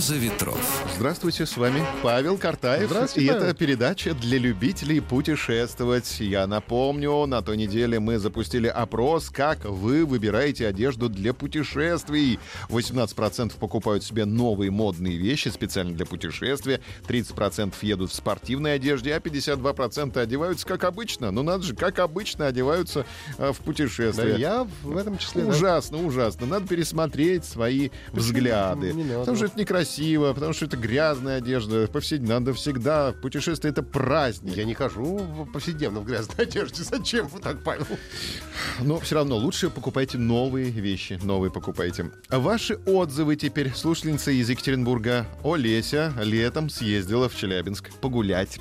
«Роза ветров». Здравствуйте, с вами Павел Картаев. Здравствуйте, И Павел. это передача для любителей путешествовать. Я напомню, на той неделе мы запустили опрос, как вы выбираете одежду для путешествий. 18% покупают себе новые модные вещи специально для путешествия, 30% едут в спортивной одежде, а 52% одеваются как обычно. Ну надо же, как обычно одеваются э, в Да, путешествие. я в этом числе. да. Ужасно, ужасно. Надо пересмотреть свои взгляды. Не надо. Потому что это некрасиво, потому что это грязная одежда. Повсед... Надо всегда. Путешествие — это праздник. Я не хожу повседневно в грязной одежде. Зачем вы так, Павел? Но все равно лучше покупайте новые вещи. Новые покупайте. Ваши отзывы теперь. Слушательница из Екатеринбурга Олеся летом съездила в Челябинск погулять.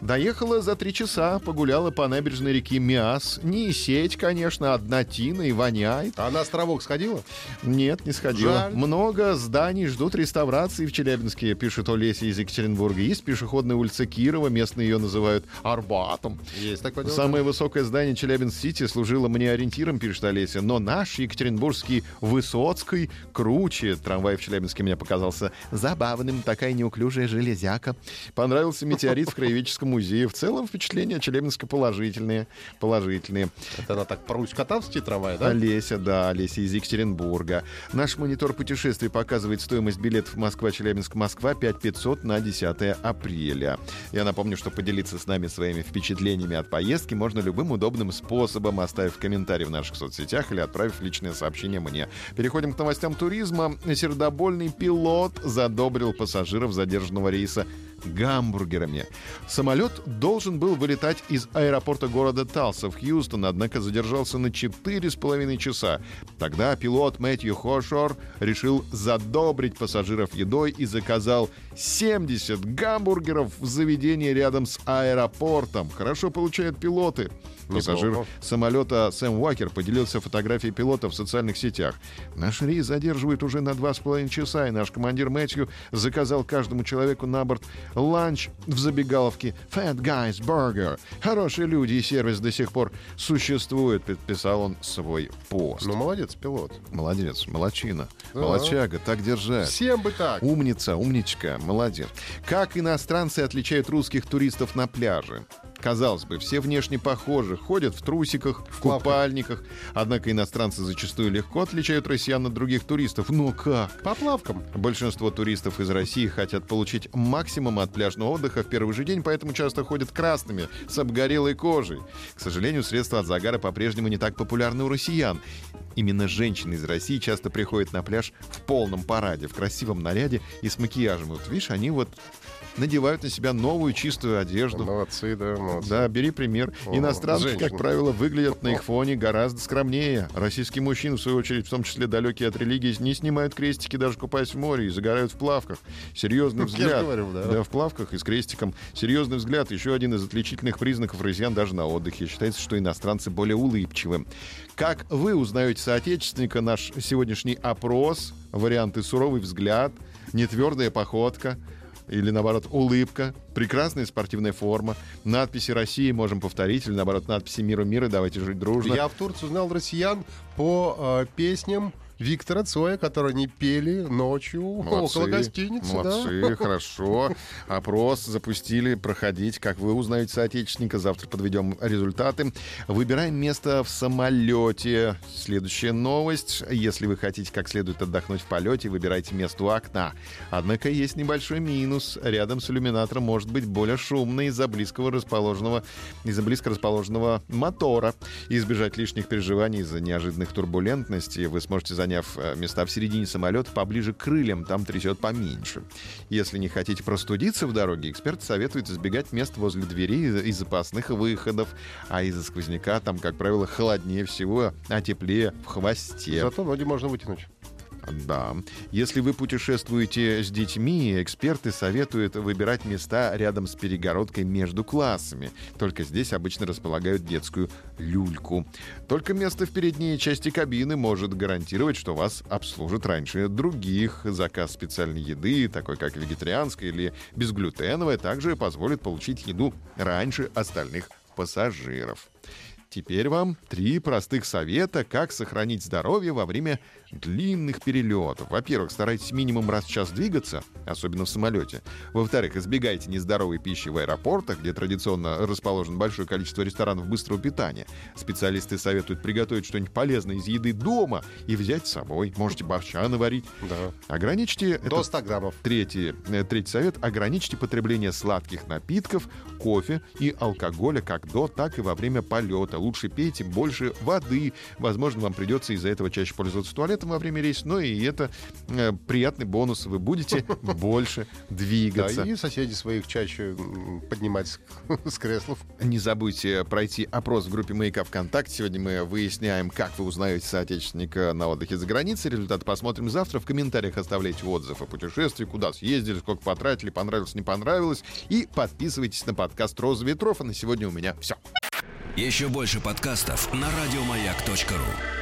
Доехала за три часа, погуляла по набережной реки Миас. Не сеть, конечно, одна тина и воняет. А на островок сходила? Нет, не сходила. Жаль. Много зданий ждут реставрации в Челябинске, пишет Олеся из Екатеринбурга. Есть пешеходная улица Кирова, местные ее называют Арбатом. Есть такое дело. Самое высокое здание Челябинск-Сити служило мне ориентиром, пишет Олеся. Но наш екатеринбургский Высоцкий круче. Трамвай в Челябинске мне показался забавным. Такая неуклюжая железяка. Понравился метеорит в краеведческом музее. В целом впечатления Челябинска положительные. Положительные. Это она так по Русь-Катавский трамвай, да? Олеся, да, Олеся из Екатеринбурга. Наш монитор путешествий показывает стоимость билетов Москва-Челябинск-Москва 5500 на 10 апреля. Я напомню, что поделиться с нами своими впечатлениями от поездки можно любым удобным способом, оставив комментарий в наших соцсетях или отправив личное сообщение мне. Переходим к новостям туризма. Сердобольный пилот задобрил пассажиров задержанного рейса гамбургерами. Самолет должен был вылетать из аэропорта города Талса в Хьюстон, однако задержался на 4,5 часа. Тогда пилот Мэтью Хошор решил задобрить пассажиров едой и заказал 70 гамбургеров в заведении рядом с аэропортом. Хорошо получают пилоты. Пассажир Неплохо. самолета Сэм Уакер поделился фотографией пилота в социальных сетях. Наш рейс задерживает уже на два с половиной часа, и наш командир Мэтью заказал каждому человеку на борт ланч в забегаловке Fat Guys Burger. Хорошие люди и сервис до сих пор существует, подписал он свой пост. Ну, молодец, пилот. Молодец, молодчина, Да. молодчага, так держать. Всем бы так. Умница, умничка, молодец. Как иностранцы отличают русских туристов на пляже? Казалось бы, все внешне похожи, ходят в трусиках, в купальниках. Однако иностранцы зачастую легко отличают россиян от других туристов. Но как? По плавкам. Большинство туристов из России хотят получить максимум от пляжного отдыха в первый же день, поэтому часто ходят красными, с обгорелой кожей. К сожалению, средства от загара по-прежнему не так популярны у россиян. Именно женщины из России часто приходят на пляж в полном параде, в красивом наряде и с макияжем. Вот видишь, они вот надевают на себя новую чистую одежду. Молодцы, да, молодцы. Да, бери пример. О, Иностранцы, женщины. как правило, выглядят на их фоне гораздо скромнее. Российские мужчины, в свою очередь, в том числе далекие от религии, не снимают крестики, даже купаясь в море и загорают в плавках. Серьезный же взгляд. говорю, да. в плавках и с крестиком. Серьезный взгляд. Еще один из отличительных признаков россиян даже на отдыхе. Считается, что иностранцы более улыбчивы. Как вы узнаете соотечественника, наш сегодняшний опрос, варианты суровый взгляд, нетвердая походка, или наоборот улыбка, прекрасная спортивная форма, надписи России можем повторить, или наоборот надписи мира мира, давайте жить дружно. Я в Турции узнал россиян по э, песням Виктора Цоя, которые они пели ночью Молодцы, около гостиницы. да. Молодцы, хорошо. Опрос запустили, проходить. Как вы узнаете соотечественника, завтра подведем результаты. Выбираем место в самолете. Следующая новость. Если вы хотите как следует отдохнуть в полете, выбирайте место у окна. Однако есть небольшой минус. Рядом с иллюминатором может быть более шумно из-за близкого расположенного, из-за близко расположенного мотора. Избежать лишних переживаний из-за неожиданных турбулентностей вы сможете заняв э, места в середине самолета поближе к крыльям, там трясет поменьше. Если не хотите простудиться в дороге, эксперт советует избегать мест возле дверей и запасных выходов, а из-за сквозняка там, как правило, холоднее всего, а теплее в хвосте. Зато ноги можно вытянуть. Да. Если вы путешествуете с детьми, эксперты советуют выбирать места рядом с перегородкой между классами. Только здесь обычно располагают детскую люльку. Только место в передней части кабины может гарантировать, что вас обслужат раньше других. Заказ специальной еды, такой как вегетарианская или безглютеновая, также позволит получить еду раньше остальных пассажиров. Теперь вам три простых совета, как сохранить здоровье во время длинных перелетов. Во-первых, старайтесь минимум раз в час двигаться, особенно в самолете. Во-вторых, избегайте нездоровой пищи в аэропортах, где традиционно расположено большое количество ресторанов быстрого питания. Специалисты советуют приготовить что-нибудь полезное из еды дома и взять с собой. Можете борща наварить. Да. Ограничьте... До 100 граммов. Третий, э, третий совет. Ограничьте потребление сладких напитков, кофе и алкоголя как до, так и во время полета лучше пейте больше воды. Возможно, вам придется из-за этого чаще пользоваться туалетом во время рейса, но и это э, приятный бонус. Вы будете больше двигаться. Да, и соседи своих чаще поднимать с, с креслов. Не забудьте пройти опрос в группе «Маяка ВКонтакте». Сегодня мы выясняем, как вы узнаете соотечественника на отдыхе за границей. Результаты посмотрим завтра. В комментариях оставляйте отзыв о путешествии, куда съездили, сколько потратили, понравилось, не понравилось. И подписывайтесь на подкаст «Роза ветров». А на сегодня у меня все. Еще больше подкастов на радиомаяк.ру